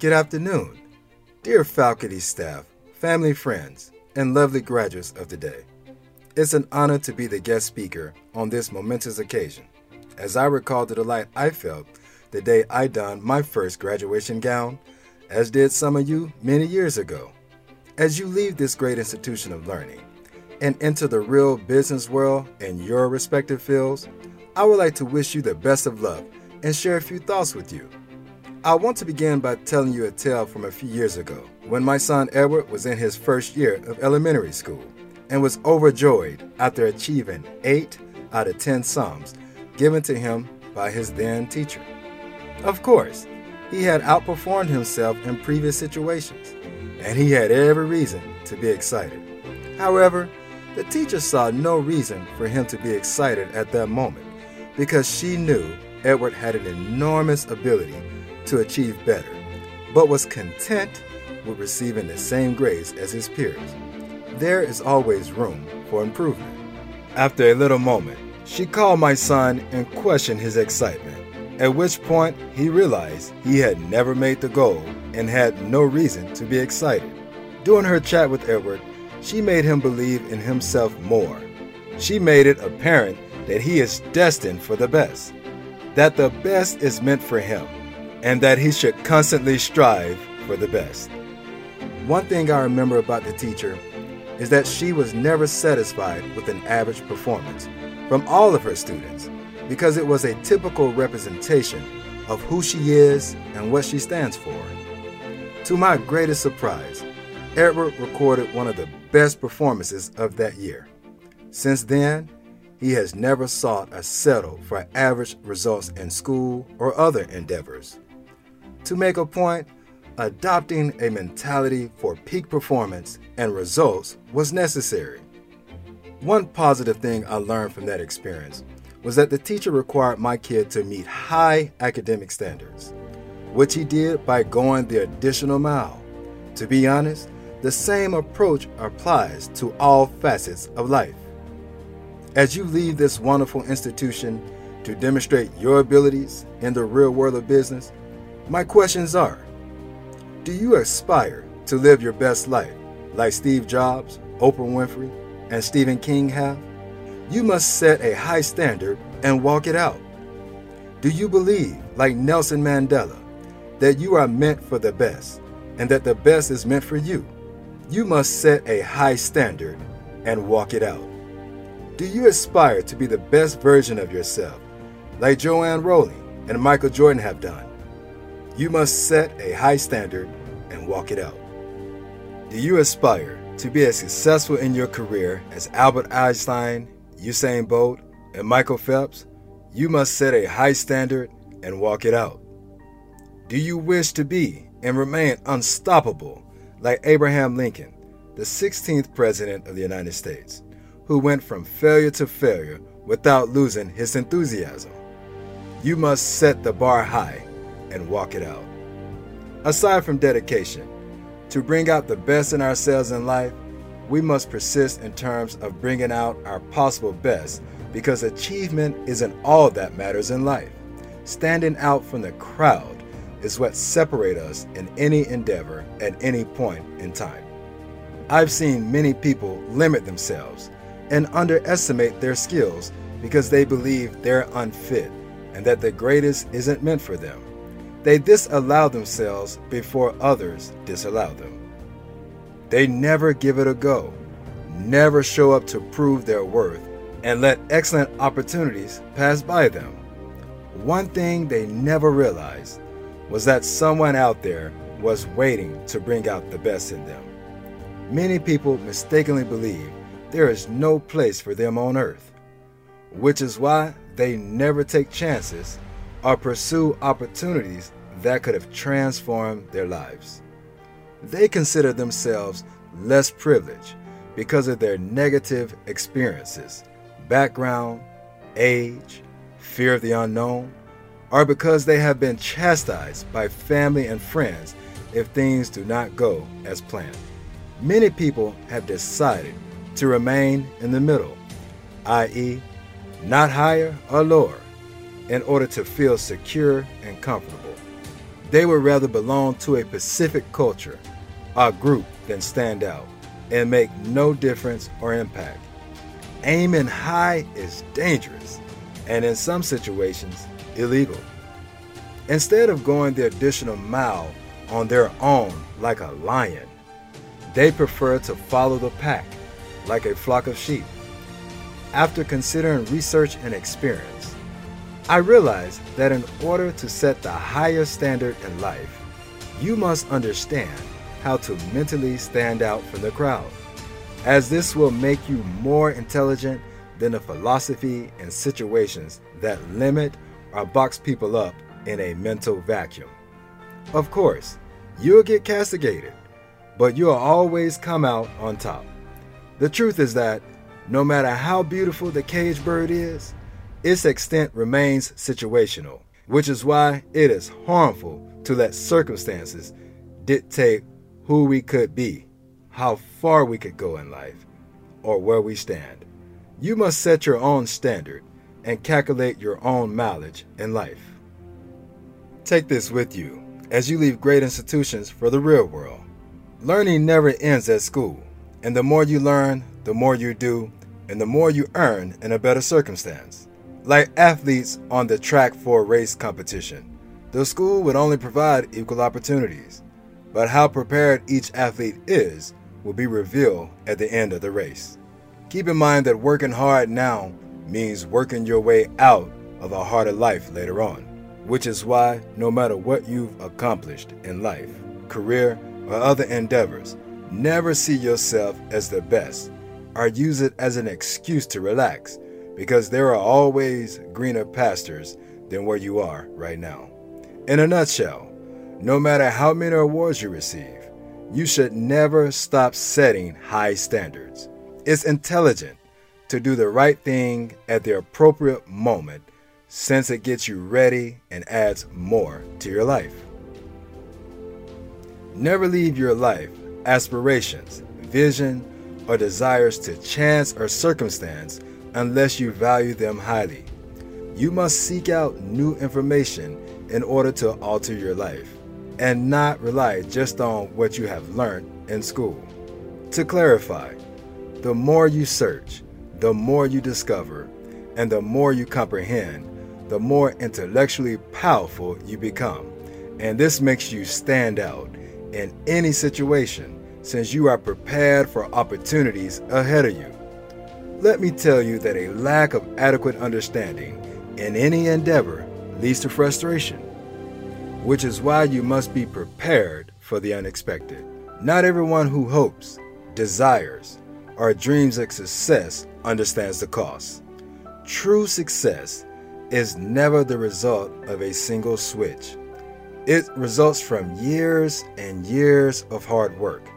Good afternoon, dear faculty staff, family, friends, and lovely graduates of the day. It's an honor to be the guest speaker on this momentous occasion, as I recall the delight I felt the day I donned my first graduation gown, as did some of you many years ago. As you leave this great institution of learning and enter the real business world in your respective fields, I would like to wish you the best of luck and share a few thoughts with you. I want to begin by telling you a tale from a few years ago when my son Edward was in his first year of elementary school and was overjoyed after achieving 8 out of 10 sums given to him by his then teacher. Of course, he had outperformed himself in previous situations, and he had every reason to be excited. However, the teacher saw no reason for him to be excited at that moment because she knew Edward had an enormous ability to achieve better, but was content with receiving the same grades as his peers. There is always room for improvement. After a little moment, she called my son and questioned his excitement, at which point he realized he had never made the goal and had no reason to be excited. During her chat with Edward, she made him believe in himself more. She made it apparent that he is destined for the best, that the best is meant for him, and that he should constantly strive for the best. One thing I remember about the teacher is that she was never satisfied with an average performance from all of her students because it was a typical representation of who she is and what she stands for. To my greatest surprise, Edward recorded one of the best performances of that year. Since then, he has never sought or settled for average results in school or other endeavors. To make a point, adopting a mentality for peak performance and results was necessary. One positive thing I learned from that experience was that the teacher required my kid to meet high academic standards, which he did by going the additional mile. To be honest, the same approach applies to all facets of life. As you leave this wonderful institution to demonstrate your abilities in the real world of business, my questions are Do you aspire to live your best life like Steve Jobs, Oprah Winfrey, and Stephen King have? You must set a high standard and walk it out. Do you believe, like Nelson Mandela, that you are meant for the best and that the best is meant for you? You must set a high standard and walk it out. Do you aspire to be the best version of yourself, like Joanne Rowling and Michael Jordan have done? You must set a high standard and walk it out. Do you aspire to be as successful in your career as Albert Einstein, Usain Bolt, and Michael Phelps? You must set a high standard and walk it out. Do you wish to be and remain unstoppable like Abraham Lincoln, the 16th President of the United States, who went from failure to failure without losing his enthusiasm. You must set the bar high and walk it out. Aside from dedication, to bring out the best in ourselves in life, we must persist in terms of bringing out our possible best because achievement isn't all that matters in life. Standing out from the crowd is what separates us in any endeavor at any point in time. I've seen many people limit themselves and underestimate their skills because they believe they're unfit and that the greatest isn't meant for them. They disallow themselves before others disallow them. They never give it a go, never show up to prove their worth, and let excellent opportunities pass by them. One thing they never realized was that someone out there was waiting to bring out the best in them. Many people mistakenly believe there is no place for them on earth, which is why they never take chances or pursue opportunities that could have transformed their lives. They consider themselves less privileged because of their negative experiences, background, age, fear of the unknown, or because they have been chastised by family and friends if things do not go as planned. Many people have decided to remain in the middle, i.e., not higher or lower, in order to feel secure and comfortable. They would rather belong to a specific culture, a group, than stand out and make no difference or impact. Aiming high is dangerous and in some situations illegal. Instead of going the additional mile on their own like a lion, they prefer to follow the pack like a flock of sheep. After considering research and experience, I realized that in order to set the highest standard in life, you must understand how to mentally stand out from the crowd, as this will make you more intelligent than the philosophy and situations that limit or box people up in a mental vacuum. Of course, you'll get castigated, but you'll always come out on top. The truth is that no matter how beautiful the cage bird is, its extent remains situational, which is why it is harmful to let circumstances dictate who we could be, how far we could go in life, or where we stand. You must set your own standard and calculate your own mileage in life. Take this with you as you leave great institutions for the real world. Learning never ends at school, and the more you learn, the more you do, and the more you earn in a better circumstance. Like athletes on the track for a race competition, the school would only provide equal opportunities, but how prepared each athlete is will be revealed at the end of the race. Keep in mind that working hard now means working your way out of a harder life later on, which is why no matter what you've accomplished in life, career, or other endeavors, never see yourself as the best or use it as an excuse to relax because there are always greener pastures than where you are right now. In a nutshell, no matter how many awards you receive, you should never stop setting high standards. It's intelligent to do the right thing at the appropriate moment since it gets you ready and adds more to your life. Never leave your life, aspirations, vision, or desires to chance or circumstance unless you value them highly. You must seek out new information in order to alter your life and not rely just on what you have learned in school. To clarify, the more you search, the more you discover, and the more you comprehend, the more intellectually powerful you become. And this makes you stand out in any situation since you are prepared for opportunities ahead of you. Let me tell you that a lack of adequate understanding in any endeavor leads to frustration, which is why you must be prepared for the unexpected. Not everyone who hopes, desires, or dreams of success understands the cost. True success is never the result of a single switch. It results from years and years of hard work.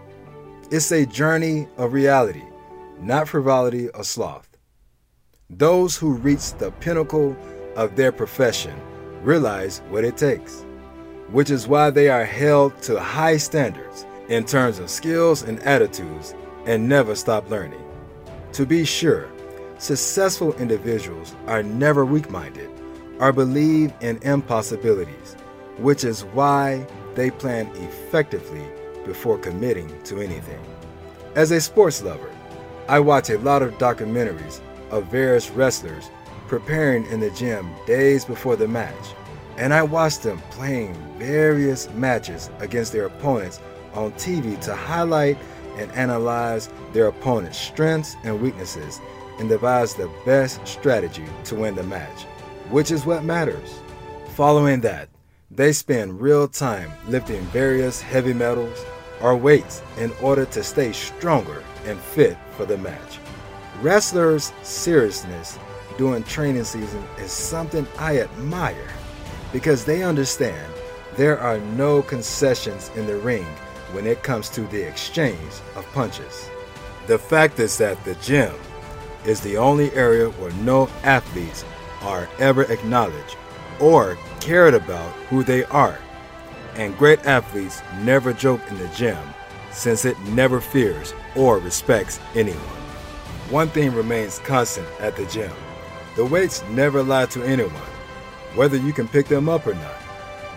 It's a journey of reality, not frivolity or sloth. Those who reach the pinnacle of their profession realize what it takes, which is why they are held to high standards in terms of skills and attitudes and never stop learning. To be sure, successful individuals are never weak minded or believe in impossibilities, which is why they plan effectively before committing to anything. As a sports lover, I watch a lot of documentaries of various wrestlers preparing in the gym days before the match, and I watch them playing various matches against their opponents on TV to highlight and analyze their opponent's strengths and weaknesses and devise the best strategy to win the match, which is what matters. Following that, they spend real time lifting various heavy metals or weights in order to stay stronger and fit for the match. Wrestlers' seriousness during training season is something I admire because they understand there are no concessions in the ring when it comes to the exchange of punches. The fact is that the gym is the only area where no athletes are ever acknowledged or cared about who they are. And great athletes never joke in the gym since it never fears or respects anyone. One thing remains constant at the gym the weights never lie to anyone, whether you can pick them up or not.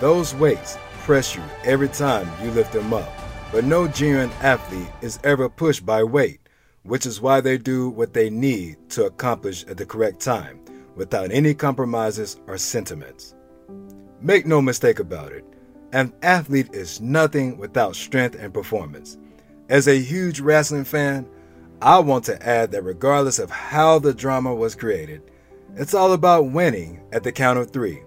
Those weights press you every time you lift them up. But no genuine athlete is ever pushed by weight, which is why they do what they need to accomplish at the correct time, without any compromises or sentiments. Make no mistake about it, an athlete is nothing without strength and performance. As a huge wrestling fan, I want to add that regardless of how the drama was created, it's all about winning at the count of three.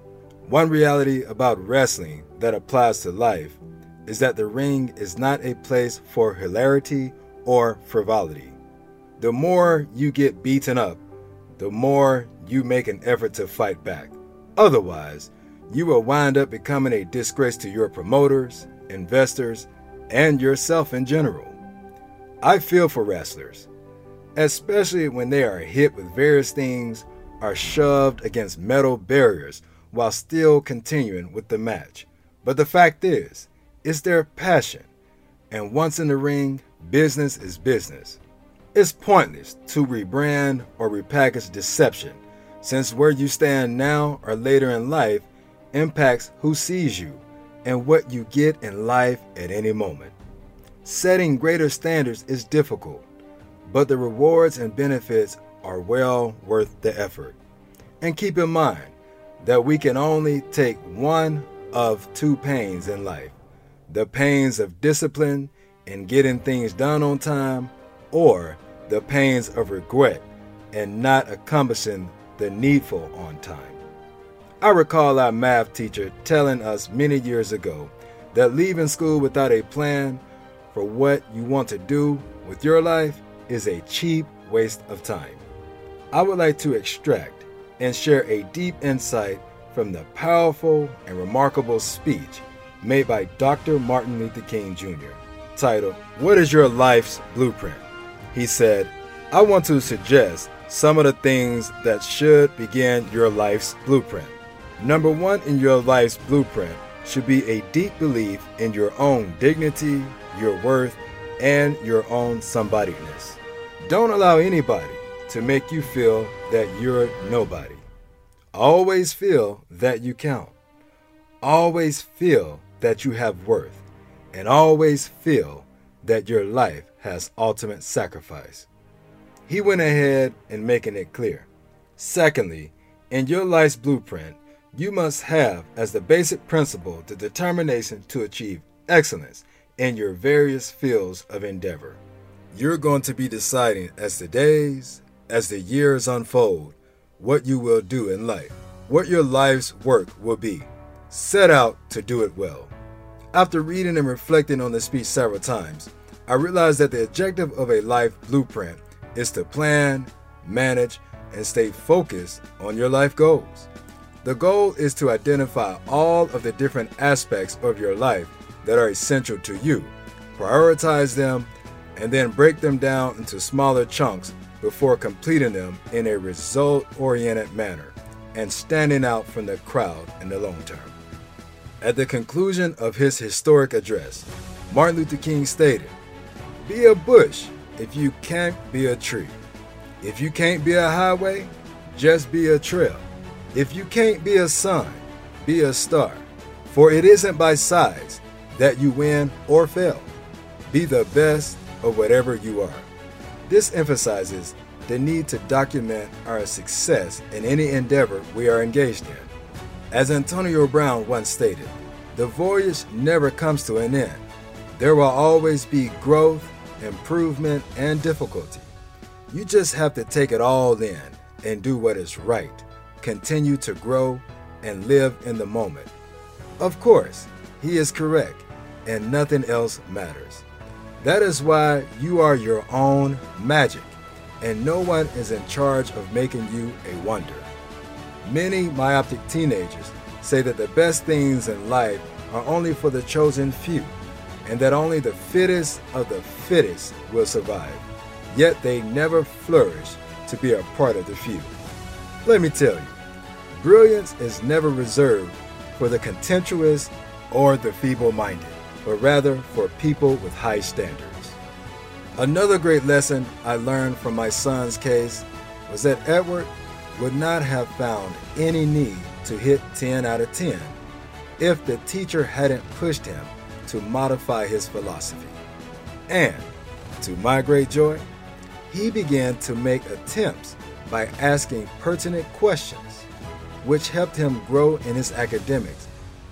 One reality about wrestling that applies to life is that the ring is not a place for hilarity or frivolity. The more you get beaten up, the more you make an effort to fight back. Otherwise, you will wind up becoming a disgrace to your promoters, investors, and yourself in general. I feel for wrestlers, especially when they are hit with various things or shoved against metal barriers while still continuing with the match. But the fact is, it's their passion. And once in the ring, business is business. It's pointless to rebrand or repackage deception, since where you stand now or later in life impacts who sees you and what you get in life at any moment. Setting greater standards is difficult, but the rewards and benefits are well worth the effort. And keep in mind that we can only take one of two pains in life the pains of discipline and getting things done on time, or the pains of regret and not accomplishing the needful on time. I recall our math teacher telling us many years ago that leaving school without a plan for what you want to do with your life is a cheap waste of time. I would like to extract and share a deep insight from the powerful and remarkable speech made by Dr. Martin Luther King Jr., titled, What is Your Life's Blueprint? He said, I want to suggest some of the things that should begin your life's blueprint. Number one in your life's blueprint should be a deep belief in your own dignity, your worth, and your own somebodyness. Don't allow anybody to make you feel that you're nobody. Always feel that you count. Always feel that you have worth. And always feel that your life has ultimate sacrifice. He went ahead and making it clear. Secondly, in your life's blueprint, you must have as the basic principle the determination to achieve excellence in your various fields of endeavor. You're going to be deciding as the days, as the years unfold, what you will do in life, what your life's work will be. Set out to do it well. After reading and reflecting on the speech several times, I realized that the objective of a life blueprint is to plan, manage, and stay focused on your life goals. The goal is to identify all of the different aspects of your life that are essential to you, prioritize them, and then break them down into smaller chunks before completing them in a result oriented manner and standing out from the crowd in the long term. At the conclusion of his historic address, Martin Luther King stated, Be a bush if you can't be a tree. If you can't be a highway, just be a trail. If you can't be a sun, be a star. For it isn't by size that you win or fail. Be the best of whatever you are. This emphasizes the need to document our success in any endeavor we are engaged in. As Antonio Brown once stated, the voyage never comes to an end. There will always be growth, improvement, and difficulty. You just have to take it all in and do what is right, continue to grow, and live in the moment. Of course, he is correct, and nothing else matters. That is why you are your own magic, and no one is in charge of making you a wonder. Many myopic teenagers say that the best things in life are only for the chosen few, and that only the fittest of the fittest will survive. Yet they never flourish to be a part of the few. Let me tell you, brilliance is never reserved for the contemptuous or the feeble minded, but rather for people with high standards. Another great lesson I learned from my son's case was that Edward would not have found any need to hit 10 out of 10 if the teacher hadn't pushed him to modify his philosophy. And, to my great joy, he began to make attempts by asking pertinent questions, which helped him grow in his academics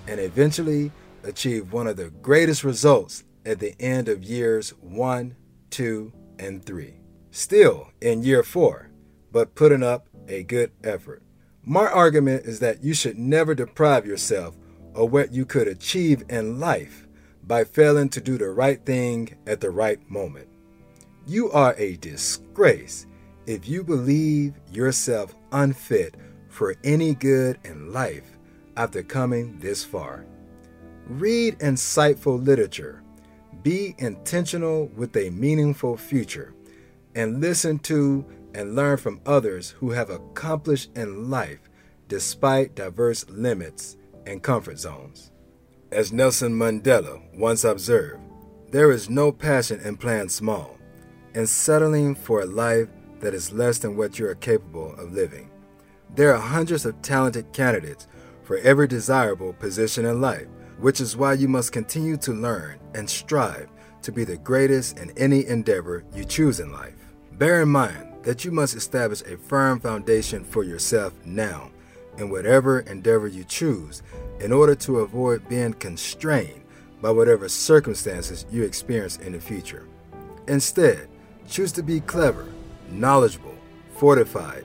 and eventually achieve one of the greatest results at the end of years one, two, and three. Still in year four, but putting up a good effort. My argument is that you should never deprive yourself of what you could achieve in life by failing to do the right thing at the right moment. You are a disgrace if you believe yourself unfit for any good in life after coming this far. Read insightful literature, be intentional with a meaningful future, and listen to and learn from others who have accomplished in life despite diverse limits and comfort zones. As Nelson Mandela once observed, there is no passion in playing small and settling for a life that is less than what you are capable of living. There are hundreds of talented candidates for every desirable position in life, which is why you must continue to learn and strive to be the greatest in any endeavor you choose in life. Bear in mind that you must establish a firm foundation for yourself now in whatever endeavor you choose in order to avoid being constrained by whatever circumstances you experience in the future. Instead, choose to be clever, knowledgeable, fortified,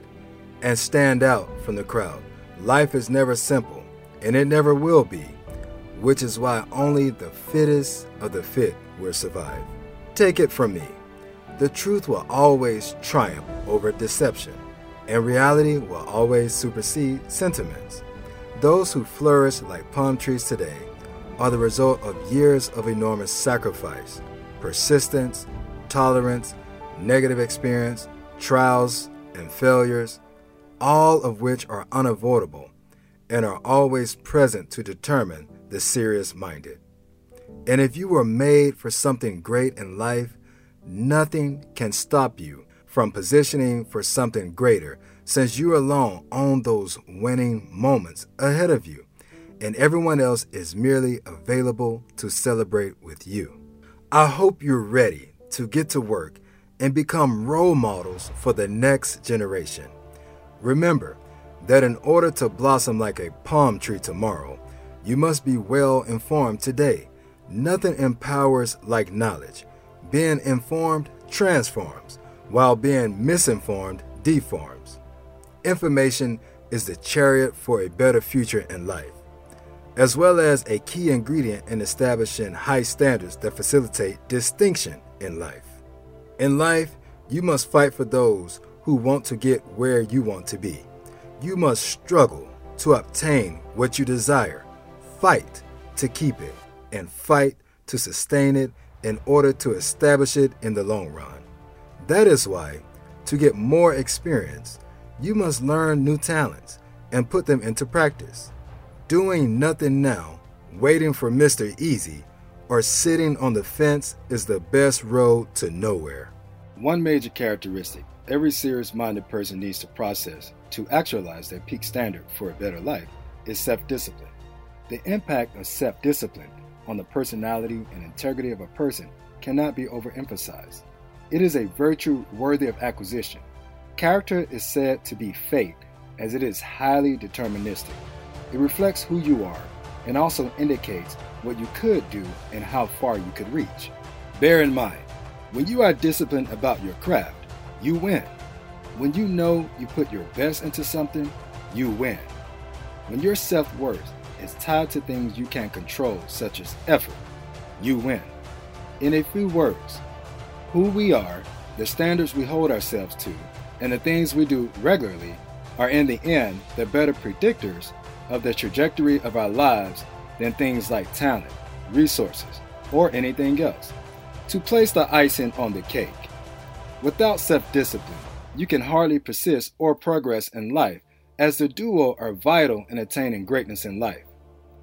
and stand out from the crowd. Life is never simple, and it never will be, which is why only the fittest of the fit will survive. Take it from me the truth will always triumph over deception, and reality will always supersede sentiments. Those who flourish like palm trees today are the result of years of enormous sacrifice, persistence, tolerance, negative experience, trials, and failures, all of which are unavoidable and are always present to determine the serious minded. And if you were made for something great in life, Nothing can stop you from positioning for something greater since you alone own those winning moments ahead of you, and everyone else is merely available to celebrate with you. I hope you're ready to get to work and become role models for the next generation. Remember that in order to blossom like a palm tree tomorrow, you must be well informed today. Nothing empowers like knowledge. Being informed transforms, while being misinformed deforms. Information is the chariot for a better future in life, as well as a key ingredient in establishing high standards that facilitate distinction in life. In life, you must fight for those who want to get where you want to be. You must struggle to obtain what you desire, fight to keep it, and fight to sustain it in order to establish it in the long run. That is why, to get more experience, you must learn new talents and put them into practice. Doing nothing now, waiting for Mr. Easy, or sitting on the fence is the best road to nowhere. One major characteristic every serious minded person needs to process to actualize their peak standard for a better life is self discipline. The impact of self discipline on the personality and integrity of a person cannot be overemphasized. It is a virtue worthy of acquisition. Character is said to be fate, as it is highly deterministic. It reflects who you are and also indicates what you could do and how far you could reach. Bear in mind, when you are disciplined about your craft, you win. When you know you put your best into something, you win. When your self worth is tied to things you can control, such as effort, you win. In a few words, who we are, the standards we hold ourselves to, and the things we do regularly are in the end the better predictors of the trajectory of our lives than things like talent, resources, or anything else. To place the icing on the cake, without self discipline, you can hardly persist or progress in life, as the duo are vital in attaining greatness in life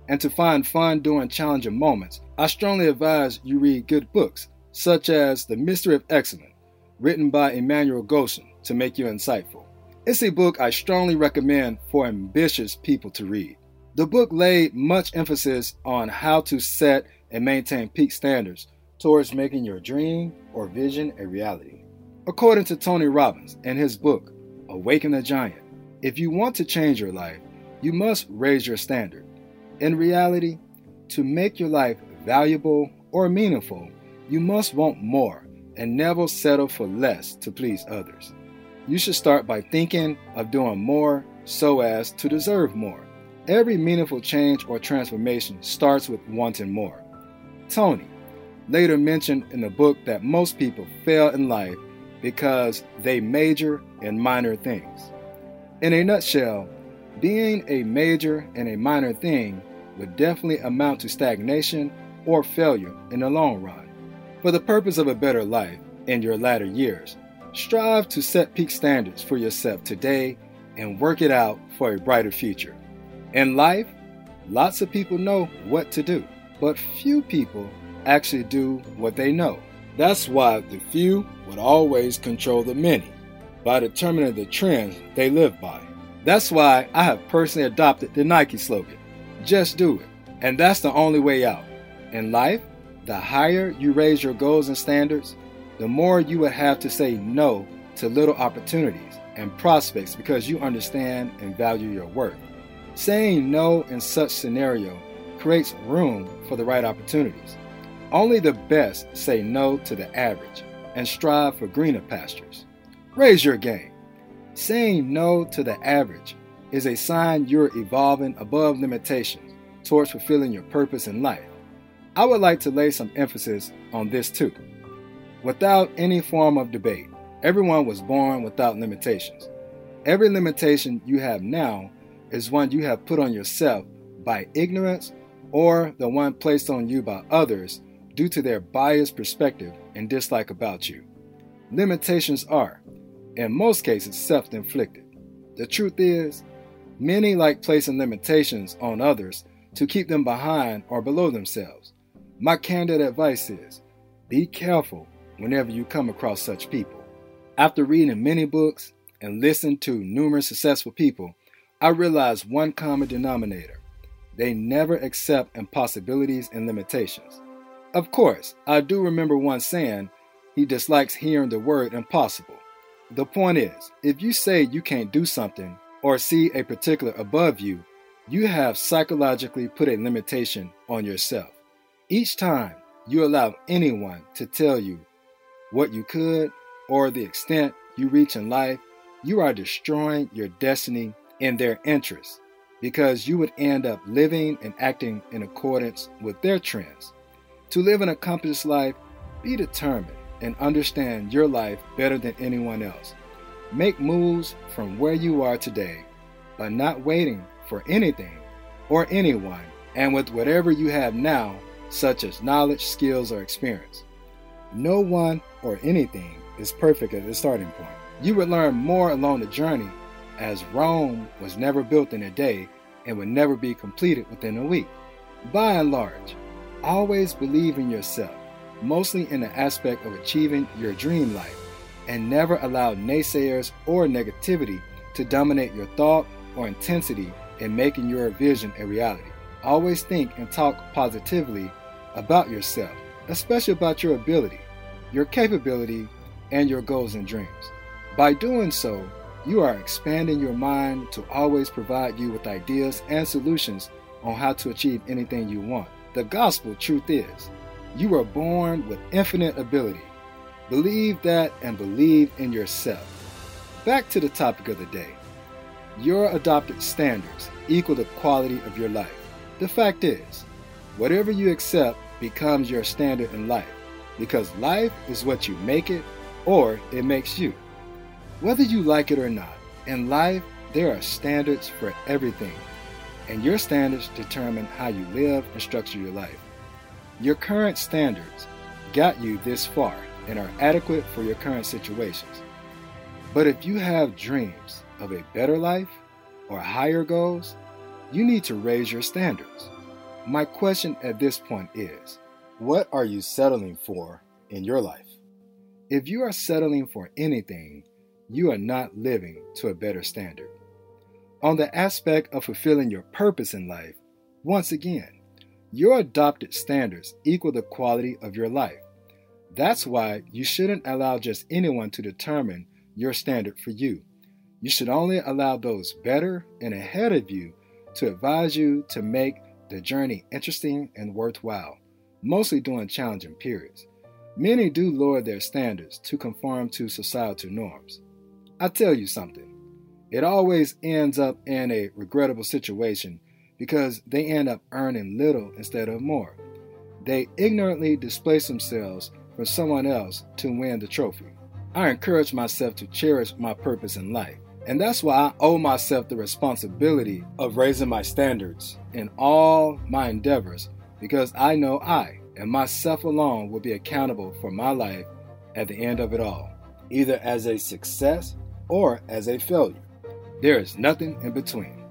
and to find fun during challenging moments, I strongly advise you read good books, such as The Mystery of Excellence, written by Emmanuel Goshen, to make you insightful. It's a book I strongly recommend for ambitious people to read. The book laid much emphasis on how to set and maintain peak standards towards making your dream or vision a reality. According to Tony Robbins in his book, Awaken the Giant, if you want to change your life, you must raise your standard. In reality, to make your life valuable or meaningful, you must want more and never settle for less to please others. You should start by thinking of doing more so as to deserve more. Every meaningful change or transformation starts with wanting more. Tony later mentioned in the book that most people fail in life because they major in minor things. In a nutshell, being a major in a minor thing would definitely amount to stagnation or failure in the long run. For the purpose of a better life in your latter years, strive to set peak standards for yourself today and work it out for a brighter future. In life, lots of people know what to do, but few people actually do what they know. That's why the few would always control the many by determining the trends they live by. That's why I have personally adopted the Nike slogan just do it. And that's the only way out. In life, the higher you raise your goals and standards, the more you would have to say no to little opportunities and prospects because you understand and value your work. Saying no in such scenario creates room for the right opportunities. Only the best say no to the average and strive for greener pastures. Raise your game. Saying no to the average is a sign you're evolving above limitations towards fulfilling your purpose in life. I would like to lay some emphasis on this too. Without any form of debate, everyone was born without limitations. Every limitation you have now is one you have put on yourself by ignorance or the one placed on you by others due to their biased perspective and dislike about you. Limitations are, in most cases, self inflicted. The truth is, many like placing limitations on others to keep them behind or below themselves. My candid advice is be careful whenever you come across such people. After reading many books and listening to numerous successful people, I realized one common denominator they never accept impossibilities and limitations. Of course, I do remember one saying he dislikes hearing the word impossible. The point is, if you say you can't do something or see a particular above you, you have psychologically put a limitation on yourself. Each time you allow anyone to tell you what you could or the extent you reach in life, you are destroying your destiny in their interests because you would end up living and acting in accordance with their trends. To live an accomplished life, be determined and understand your life better than anyone else. Make moves from where you are today by not waiting for anything or anyone and with whatever you have now, such as knowledge, skills, or experience. No one or anything is perfect at the starting point. You would learn more along the journey as Rome was never built in a day and would never be completed within a week. By and large, always believe in yourself, mostly in the aspect of achieving your dream life, and never allow naysayers or negativity to dominate your thought or intensity in making your vision a reality. Always think and talk positively about yourself, especially about your ability, your capability, and your goals and dreams. By doing so, you are expanding your mind to always provide you with ideas and solutions on how to achieve anything you want. The gospel truth is, you were born with infinite ability. Believe that and believe in yourself. Back to the topic of the day. Your adopted standards equal the quality of your life. The fact is, whatever you accept becomes your standard in life because life is what you make it or it makes you. Whether you like it or not, in life there are standards for everything, and your standards determine how you live and structure your life. Your current standards got you this far and are adequate for your current situations. But if you have dreams of a better life or higher goals, you need to raise your standards. My question at this point is what are you settling for in your life? If you are settling for anything, you are not living to a better standard. On the aspect of fulfilling your purpose in life, once again, your adopted standards equal the quality of your life. That's why you shouldn't allow just anyone to determine your standard for you. You should only allow those better and ahead of you to advise you to make the journey interesting and worthwhile, mostly during challenging periods. Many do lower their standards to conform to societal norms. I tell you something, it always ends up in a regrettable situation because they end up earning little instead of more. They ignorantly displace themselves for someone else to win the trophy. I encourage myself to cherish my purpose in life. And that's why I owe myself the responsibility of raising my standards in all my endeavors because I know I and myself alone will be accountable for my life at the end of it all, either as a success or as a failure. There is nothing in between.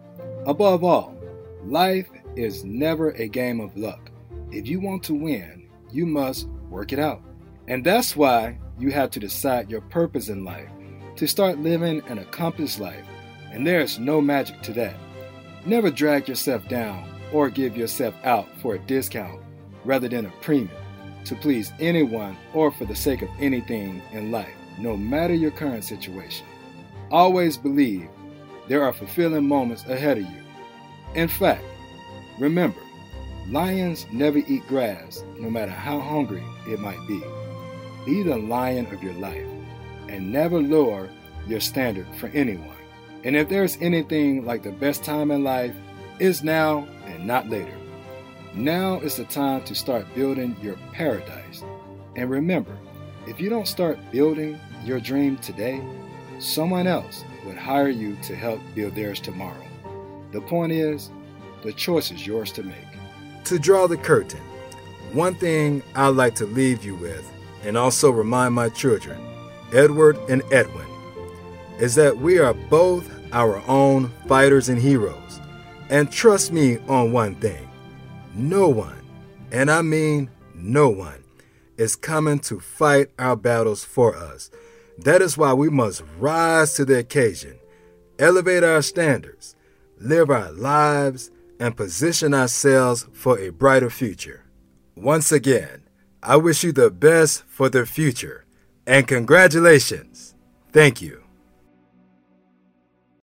Above all, life is never a game of luck. If you want to win, you must work it out. And that's why you have to decide your purpose in life to start living an accomplished life, and there is no magic to that. Never drag yourself down or give yourself out for a discount rather than a premium to please anyone or for the sake of anything in life, no matter your current situation. Always believe there are fulfilling moments ahead of you. In fact, remember, lions never eat grass, no matter how hungry it might be. Be the lion of your life and never lower your standard for anyone. And if there's anything like the best time in life, is now and not later. Now is the time to start building your paradise. And remember, if you don't start building your dream today, someone else would hire you to help build theirs tomorrow. The point is, the choice is yours to make. To draw the curtain, one thing I'd like to leave you with, and also remind my children Edward and Edwin, is that we are both our own fighters and heroes. And trust me on one thing no one, and I mean no one, is coming to fight our battles for us. That is why we must rise to the occasion, elevate our standards, live our lives, and position ourselves for a brighter future. Once again, I wish you the best for the future and congratulations. Thank you.